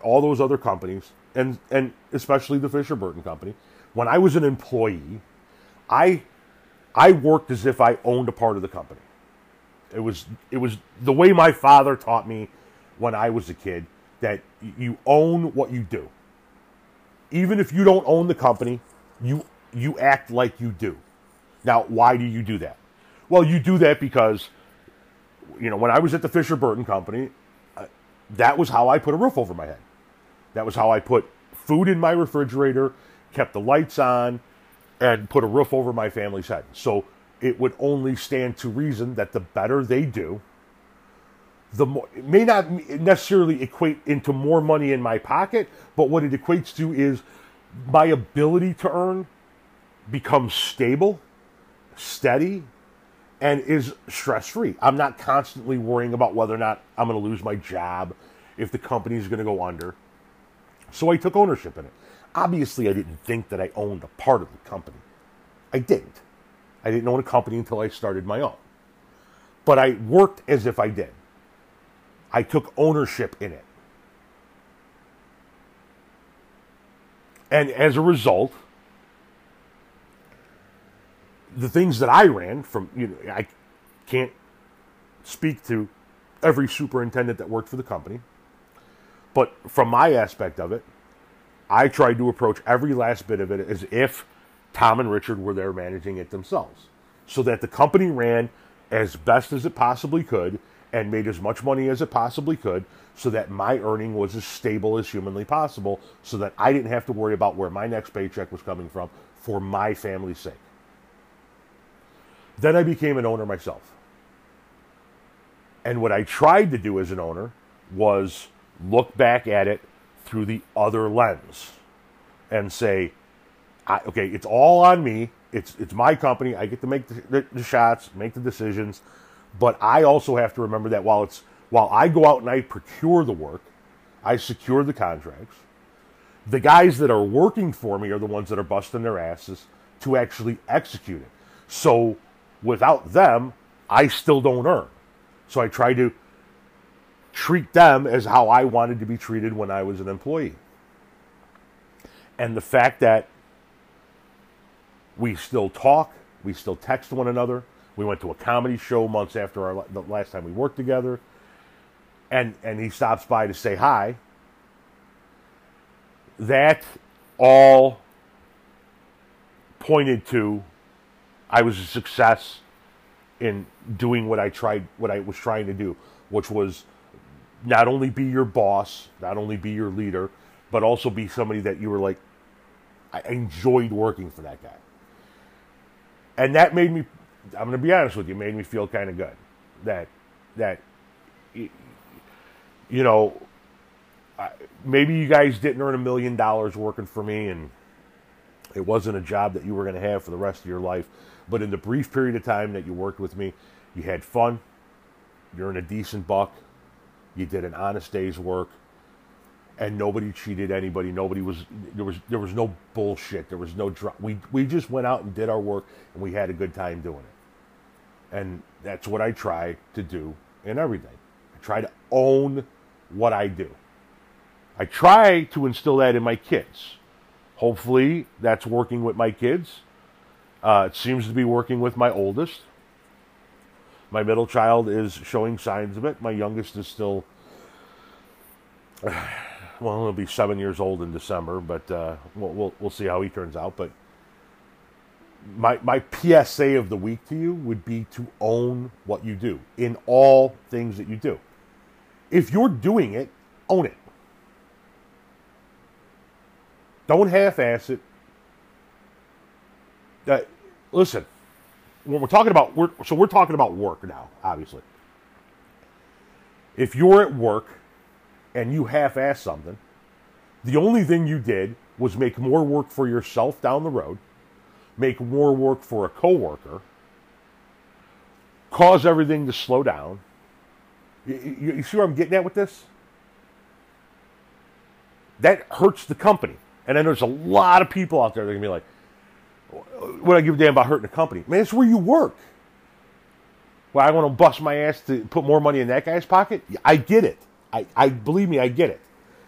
all those other companies, and, and especially the Fisher Burton Company, when I was an employee, I I worked as if I owned a part of the company. It was it was the way my father taught me when I was a kid that you own what you do. Even if you don't own the company, you you act like you do. Now, why do you do that? Well, you do that because you know, when I was at the Fisher Burton company, uh, that was how I put a roof over my head. That was how I put food in my refrigerator, kept the lights on, and put a roof over my family's head. So it would only stand to reason that the better they do, the more it may not necessarily equate into more money in my pocket, but what it equates to is my ability to earn becomes stable, steady, and is stress free. I'm not constantly worrying about whether or not I'm going to lose my job, if the company is going to go under. So I took ownership in it. Obviously, I didn't think that I owned a part of the company. I didn't. I didn't own a company until I started my own. But I worked as if I did. I took ownership in it. And as a result, the things that I ran from, you know, I can't speak to every superintendent that worked for the company, but from my aspect of it, I tried to approach every last bit of it as if Tom and Richard were there managing it themselves, so that the company ran as best as it possibly could and made as much money as it possibly could so that my earning was as stable as humanly possible so that I didn't have to worry about where my next paycheck was coming from for my family's sake. Then I became an owner myself. And what I tried to do as an owner was look back at it through the other lens and say, okay, it's all on me. It's, it's my company. I get to make the, the, shots, make the decisions. But I also have to remember that while it's while I go out and I procure the work, I secure the contracts. The guys that are working for me are the ones that are busting their asses to actually execute it. So without them, I still don't earn. So I try to treat them as how I wanted to be treated when I was an employee. And the fact that we still talk, we still text one another. We went to a comedy show months after our the last time we worked together and and he stops by to say hi. That all pointed to I was a success in doing what I tried what I was trying to do, which was not only be your boss, not only be your leader, but also be somebody that you were like I enjoyed working for that guy. And that made me I'm going to be honest with you, made me feel kind of good. That that you know, maybe you guys didn't earn a million dollars working for me and it wasn't a job that you were going to have for the rest of your life. But in the brief period of time that you worked with me, you had fun, you're in a decent buck, you did an honest day's work, and nobody cheated anybody. Nobody was there was there was no bullshit. There was no dr- we we just went out and did our work and we had a good time doing it. And that's what I try to do in everything. I try to own what I do. I try to instill that in my kids. Hopefully, that's working with my kids. Uh, it seems to be working with my oldest. My middle child is showing signs of it. My youngest is still, well, he'll be seven years old in December, but uh, we'll, we'll, we'll see how he turns out. But my my PSA of the week to you would be to own what you do in all things that you do. If you're doing it, own it. Don't half-ass it. Uh, listen, when we're talking about work, so we're talking about work now, obviously. If you're at work and you half-ass something, the only thing you did was make more work for yourself down the road, make more work for a coworker, cause everything to slow down, you, you, you see where I'm getting at with this? That hurts the company. And then there's a lot of people out there that are going to be like, what I give a damn about hurting the company? Man, it's where you work. Well, I want to bust my ass to put more money in that guy's pocket. I get it. I, I believe me, I get it.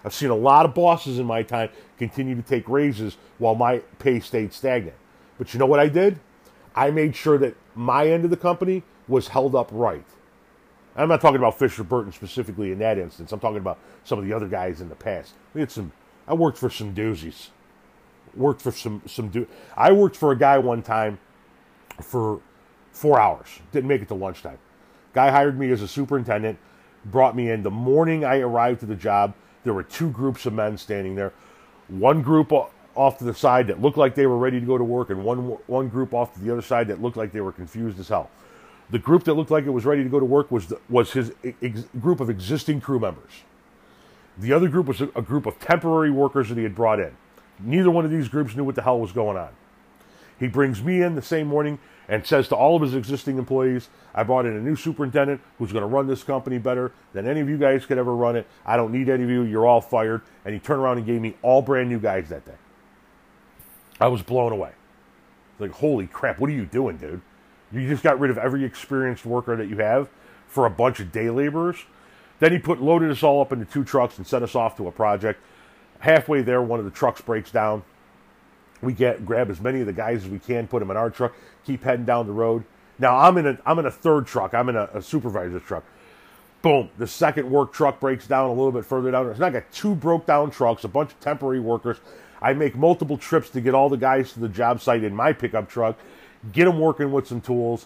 I've seen a lot of bosses in my time continue to take raises while my pay stayed stagnant. But you know what I did? I made sure that my end of the company was held up right. I'm not talking about Fisher Burton specifically in that instance. I'm talking about some of the other guys in the past. We had some. I worked for some doozies. Worked for some some dude. I worked for a guy one time for four hours. Didn't make it to lunchtime. Guy hired me as a superintendent. Brought me in the morning I arrived to the job. There were two groups of men standing there. One group off to the side that looked like they were ready to go to work, and one one group off to the other side that looked like they were confused as hell. The group that looked like it was ready to go to work was the, was his ex- group of existing crew members. The other group was a, a group of temporary workers that he had brought in. Neither one of these groups knew what the hell was going on. He brings me in the same morning and says to all of his existing employees, I brought in a new superintendent who's going to run this company better than any of you guys could ever run it. I don't need any of you. You're all fired. And he turned around and gave me all brand new guys that day. I was blown away. Like, holy crap, what are you doing, dude? You just got rid of every experienced worker that you have for a bunch of day laborers. Then he put loaded us all up into two trucks and sent us off to a project. Halfway there, one of the trucks breaks down. We get grab as many of the guys as we can, put them in our truck, keep heading down the road. Now I'm in a I'm in a third truck. I'm in a, a supervisor's truck. Boom. The second work truck breaks down a little bit further down. So I got two broke down trucks, a bunch of temporary workers. I make multiple trips to get all the guys to the job site in my pickup truck, get them working with some tools,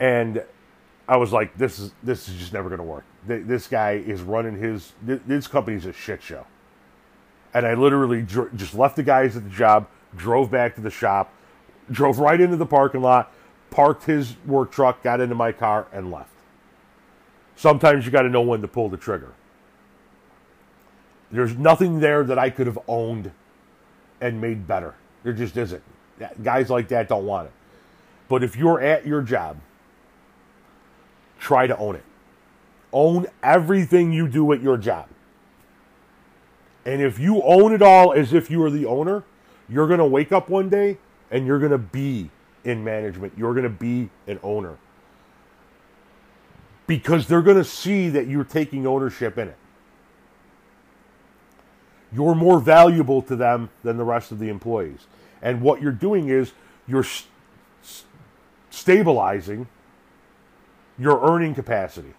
and I was like, this is this is just never going to work. This guy is running his this company's a shit show, and I literally dr- just left the guys at the job, drove back to the shop, drove right into the parking lot, parked his work truck, got into my car, and left. Sometimes you got to know when to pull the trigger. There's nothing there that I could have owned and made better. There just isn't. Guys like that don't want it. But if you're at your job, try to own it. Own everything you do at your job. And if you own it all as if you are the owner, you're going to wake up one day and you're going to be in management. You're going to be an owner. Because they're going to see that you're taking ownership in it. You're more valuable to them than the rest of the employees. And what you're doing is you're st- stabilizing your earning capacity.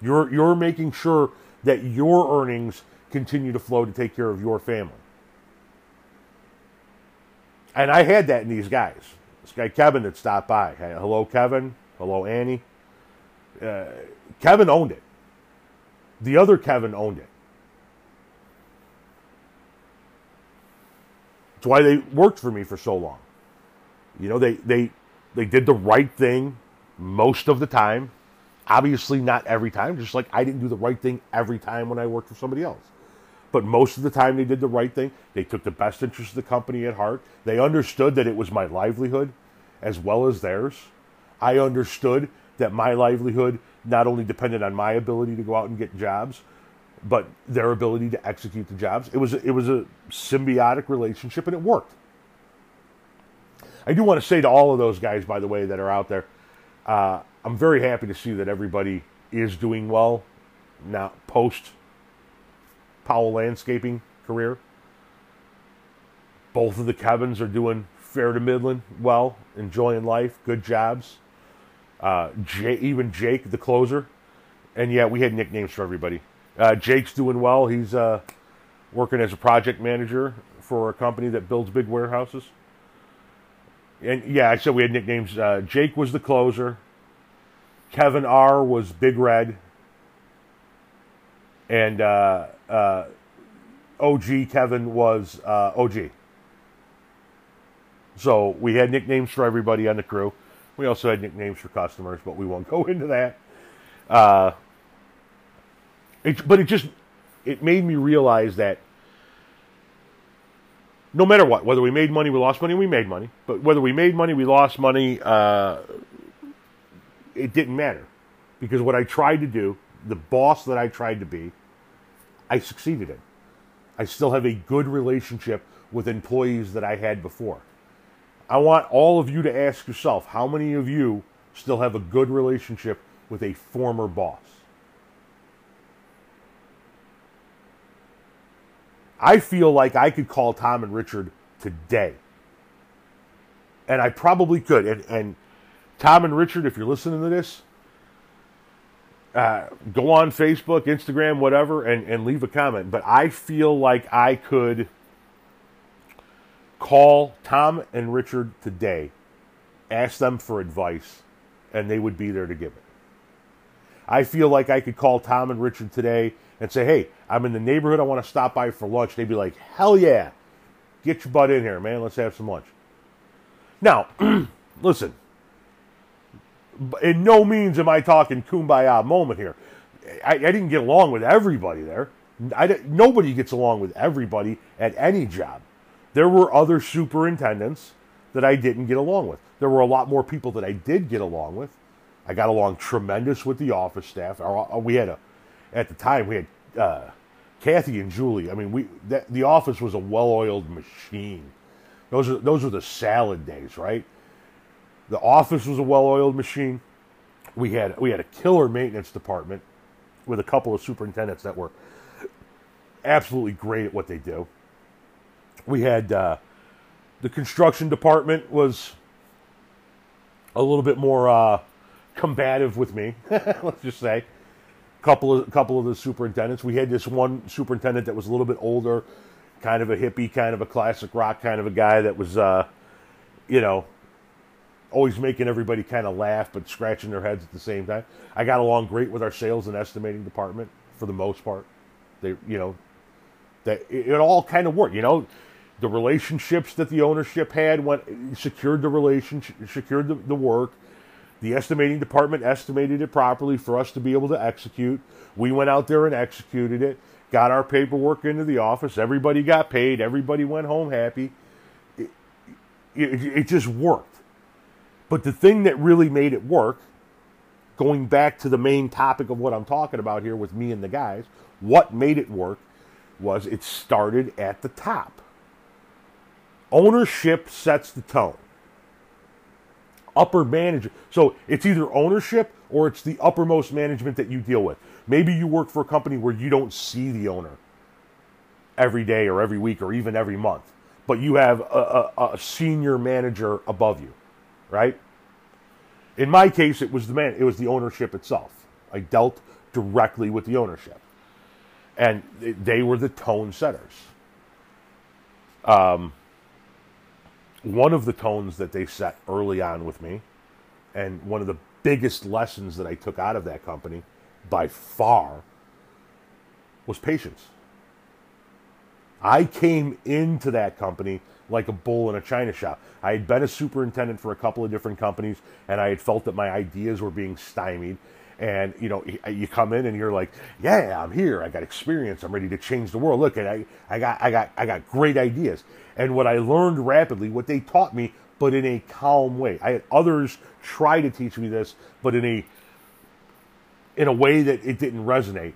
You're, you're making sure that your earnings continue to flow to take care of your family. And I had that in these guys. This guy Kevin that stopped by. Hello, Kevin. Hello, Annie. Uh, Kevin owned it. The other Kevin owned it. That's why they worked for me for so long. You know, they they they did the right thing most of the time. Obviously, not every time. Just like I didn't do the right thing every time when I worked for somebody else. But most of the time, they did the right thing. They took the best interest of the company at heart. They understood that it was my livelihood as well as theirs. I understood that my livelihood not only depended on my ability to go out and get jobs, but their ability to execute the jobs. It was it was a symbiotic relationship, and it worked. I do want to say to all of those guys, by the way, that are out there, uh, I'm very happy to see that everybody is doing well now post Powell Landscaping career. Both of the Kevins are doing fair to Midland well, enjoying life, good jobs. Uh, Jay, even Jake, the closer, and yeah, we had nicknames for everybody. Uh, Jake's doing well. He's uh, working as a project manager for a company that builds big warehouses. And yeah, I said we had nicknames. Uh, Jake was the closer. Kevin R was Big Red. And uh, uh, OG Kevin was uh, OG. So we had nicknames for everybody on the crew. We also had nicknames for customers, but we won't go into that. Uh, it, but it just it made me realize that no matter what, whether we made money, we lost money, we made money. But whether we made money, we lost money, uh, it didn't matter because what I tried to do, the boss that I tried to be, I succeeded in. I still have a good relationship with employees that I had before. I want all of you to ask yourself how many of you still have a good relationship with a former boss? I feel like I could call Tom and Richard today. And I probably could. And, and Tom and Richard, if you're listening to this, uh, go on Facebook, Instagram, whatever, and, and leave a comment. But I feel like I could call Tom and Richard today, ask them for advice, and they would be there to give it. I feel like I could call Tom and Richard today and say, hey, I'm in the neighborhood. I want to stop by for lunch. They'd be like, hell yeah. Get your butt in here, man. Let's have some lunch. Now, listen, in no means am I talking kumbaya moment here. I, I didn't get along with everybody there. I, nobody gets along with everybody at any job. There were other superintendents that I didn't get along with. There were a lot more people that I did get along with. I got along tremendous with the office staff. Uh, we had a, at the time, we had uh, Kathy and Julie. I mean, we that, the office was a well-oiled machine. Those are those were the salad days, right? The office was a well-oiled machine. We had we had a killer maintenance department with a couple of superintendents that were absolutely great at what they do. We had uh, the construction department was a little bit more uh, combative with me. let's just say, couple of couple of the superintendents. We had this one superintendent that was a little bit older, kind of a hippie, kind of a classic rock kind of a guy that was, uh, you know, always making everybody kind of laugh but scratching their heads at the same time. I got along great with our sales and estimating department for the most part. They, you know, that it, it all kind of worked. You know, the relationships that the ownership had went secured the relationship, secured the, the work. The estimating department estimated it properly for us to be able to execute. We went out there and executed it, got our paperwork into the office. Everybody got paid. Everybody went home happy. It, it, it just worked. But the thing that really made it work, going back to the main topic of what I'm talking about here with me and the guys, what made it work was it started at the top. Ownership sets the tone upper manager. So it's either ownership or it's the uppermost management that you deal with. Maybe you work for a company where you don't see the owner every day or every week or even every month, but you have a, a, a senior manager above you, right? In my case, it was the man. It was the ownership itself. I dealt directly with the ownership, and they were the tone setters. Um, one of the tones that they set early on with me, and one of the biggest lessons that I took out of that company by far was patience. I came into that company like a bull in a china shop. I had been a superintendent for a couple of different companies, and I had felt that my ideas were being stymied. And you know, you come in and you're like, "Yeah, I'm here. I got experience. I'm ready to change the world. Look, I, I got, I got, I got great ideas." And what I learned rapidly, what they taught me, but in a calm way. I had others try to teach me this, but in a in a way that it didn't resonate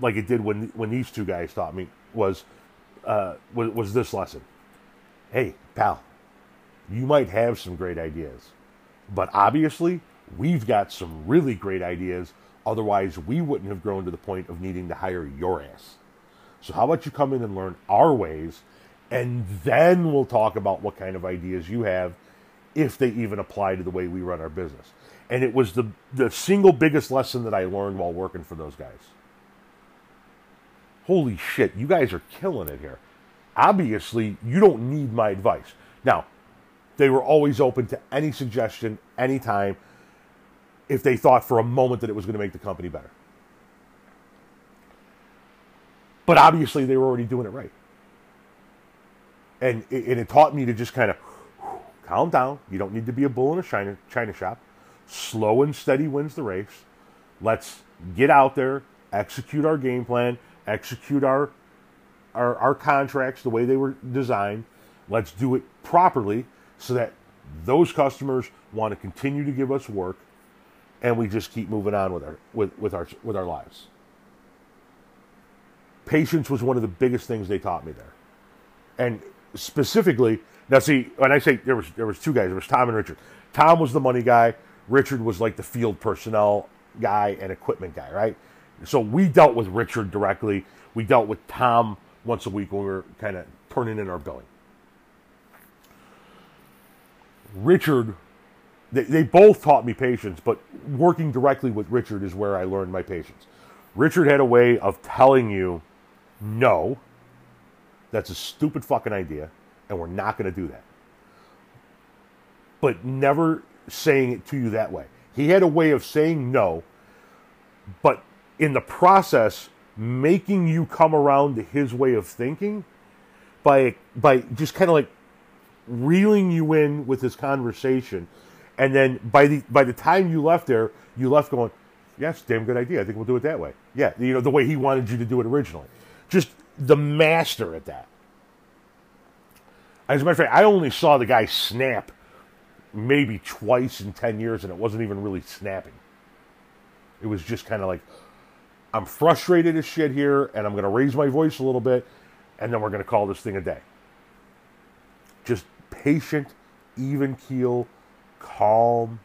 like it did when when these two guys taught me was uh, was, was this lesson. Hey, pal, you might have some great ideas, but obviously we've got some really great ideas. Otherwise, we wouldn't have grown to the point of needing to hire your ass. So how about you come in and learn our ways and then we'll talk about what kind of ideas you have if they even apply to the way we run our business. And it was the, the single biggest lesson that I learned while working for those guys. Holy shit, you guys are killing it here. Obviously, you don't need my advice. Now, they were always open to any suggestion, anytime, if they thought for a moment that it was going to make the company better. But obviously, they were already doing it right and it, and it taught me to just kind of calm down. You don't need to be a bull in a china, china shop. Slow and steady wins the race. Let's get out there, execute our game plan, execute our, our, our contracts the way they were designed. Let's do it properly so that those customers want to continue to give us work and we just keep moving on with our with, with our with our lives. Patience was one of the biggest things they taught me there. And specifically, now see, when I say there was there was two guys, there was Tom and Richard. Tom was the money guy. Richard was like the field personnel guy and equipment guy, right? So we dealt with Richard directly. We dealt with Tom once a week when we were kind of turning in our billing. Richard, they, they both taught me patience, but working directly with Richard is where I learned my patience. Richard had a way of telling you no that's a stupid fucking idea, and we're not going to do that. But never saying it to you that way. He had a way of saying no, but in the process, making you come around to his way of thinking by by just kind of like reeling you in with his conversation, and then by the by the time you left there, you left going, "Yes, damn good idea. I think we'll do it that way." Yeah, you know the way he wanted you to do it originally. Just the master at that. As a matter of fact, I only saw the guy snap maybe twice in 10 years, and it wasn't even really snapping. It was just kind of like, I'm frustrated as shit here, and I'm going to raise my voice a little bit, and then we're going to call this thing a day. Just patient, even keel, calm.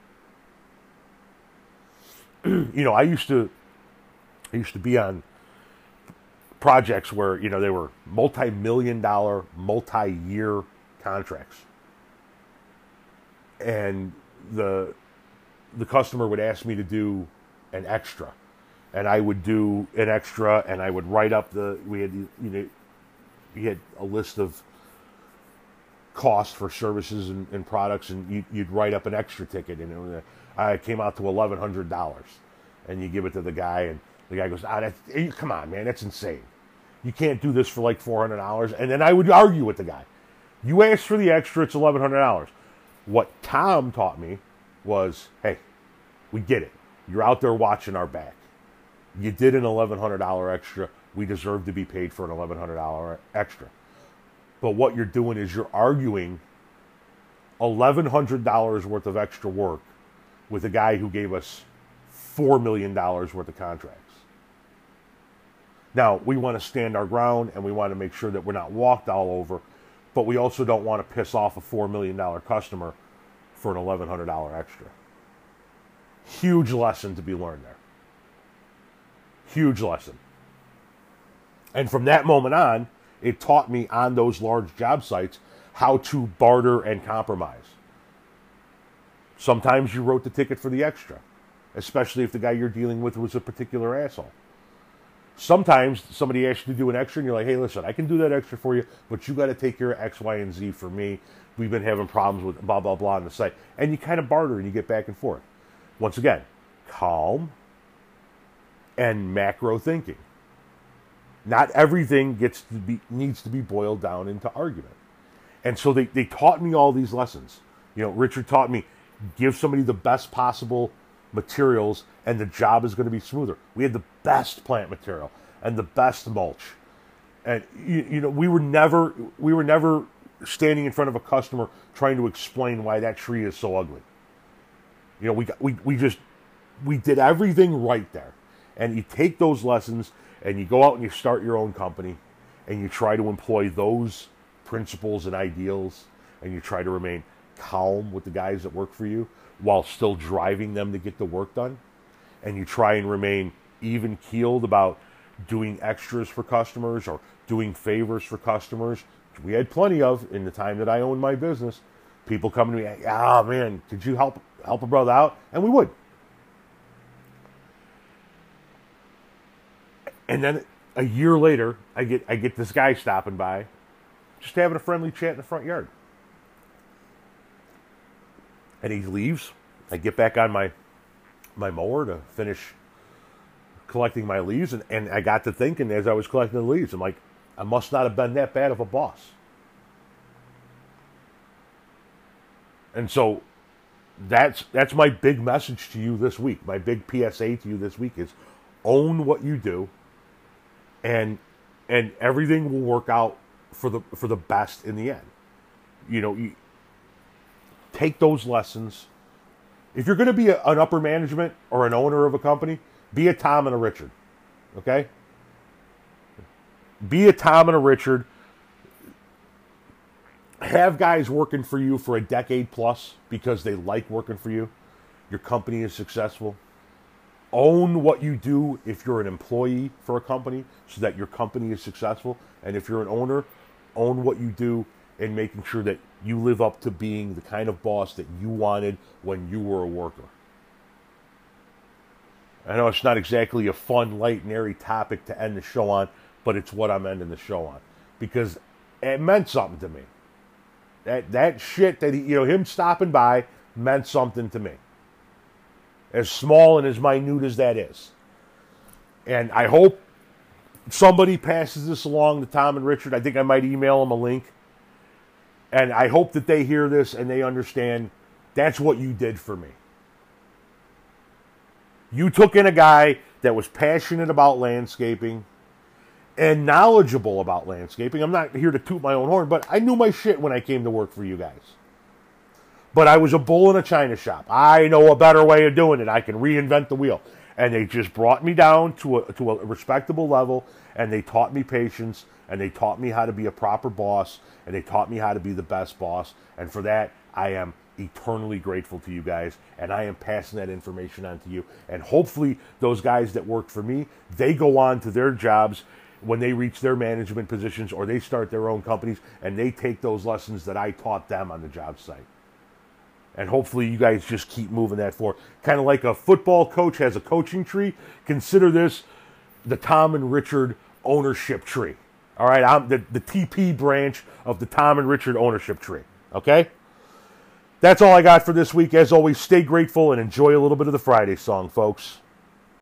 you know, I used to, I used to be on projects where you know they were multi-million dollar, multi-year contracts, and the the customer would ask me to do an extra, and I would do an extra, and I would write up the we had you know we had a list of costs for services and, and products, and you, would write up an extra ticket, and it, uh, came out to eleven hundred dollars, and you give it to the guy, and the guy goes, "Ah, that's, come on, man, that's insane. You can't do this for like four hundred dollars." And then I would argue with the guy. You asked for the extra; it's eleven hundred dollars. What Tom taught me was, "Hey, we get it. You're out there watching our back. You did an eleven hundred dollar extra. We deserve to be paid for an eleven hundred dollar extra." But what you're doing is you're arguing $1,100 worth of extra work with a guy who gave us $4 million worth of contracts. Now, we want to stand our ground and we want to make sure that we're not walked all over, but we also don't want to piss off a $4 million customer for an $1,100 extra. Huge lesson to be learned there. Huge lesson. And from that moment on, it taught me on those large job sites how to barter and compromise. Sometimes you wrote the ticket for the extra, especially if the guy you're dealing with was a particular asshole. Sometimes somebody asks you to do an extra and you're like, hey, listen, I can do that extra for you, but you got to take care of X, Y, and Z for me. We've been having problems with blah, blah, blah on the site. And you kind of barter and you get back and forth. Once again, calm and macro thinking. Not everything gets to be needs to be boiled down into argument. And so they, they taught me all these lessons. You know, Richard taught me give somebody the best possible materials and the job is going to be smoother. We had the best plant material and the best mulch. And you, you know, we were never we were never standing in front of a customer trying to explain why that tree is so ugly. You know, we got, we we just we did everything right there. And you take those lessons and you go out and you start your own company and you try to employ those principles and ideals and you try to remain calm with the guys that work for you while still driving them to get the work done and you try and remain even keeled about doing extras for customers or doing favors for customers we had plenty of in the time that I owned my business people coming to me ah oh, man could you help help a brother out? And we would And then a year later, I get I get this guy stopping by, just having a friendly chat in the front yard. And he leaves. I get back on my my mower to finish collecting my leaves, and, and I got to thinking as I was collecting the leaves, I'm like, I must not have been that bad of a boss. And so that's that's my big message to you this week. My big PSA to you this week is own what you do and and everything will work out for the for the best in the end. You know, you take those lessons. If you're going to be a, an upper management or an owner of a company, be a Tom and a Richard. Okay? Be a Tom and a Richard. Have guys working for you for a decade plus because they like working for you. Your company is successful own what you do if you're an employee for a company so that your company is successful. And if you're an owner, own what you do and making sure that you live up to being the kind of boss that you wanted when you were a worker. I know it's not exactly a fun, light and airy topic to end the show on, but it's what I'm ending the show on because it meant something to me. That that shit that he, you know, him stopping by meant something to me as small and as minute as that is. And I hope somebody passes this along to Tom and Richard. I think I might email them a link. And I hope that they hear this and they understand that's what you did for me. You took in a guy that was passionate about landscaping and knowledgeable about landscaping. I'm not here to toot my own horn, but I knew my shit when I came to work for you guys. But I was a bull in a china shop. I know a better way of doing it. I can reinvent the wheel. And they just brought me down to a, to a respectable level, and they taught me patience, and they taught me how to be a proper boss, and they taught me how to be the best boss. And for that, I am eternally grateful to you guys and I am passing that information on to you and hopefully those guys that work for me they go on to their jobs when they reach their management positions or they start their own companies and they take those lessons that I taught them on the job site. And hopefully you guys just keep moving that forward. Kind of like a football coach has a coaching tree, consider this the Tom and Richard ownership tree. All right, I'm the, the TP branch of the Tom and Richard ownership tree. Okay? That's all I got for this week. As always, stay grateful and enjoy a little bit of the Friday song, folks.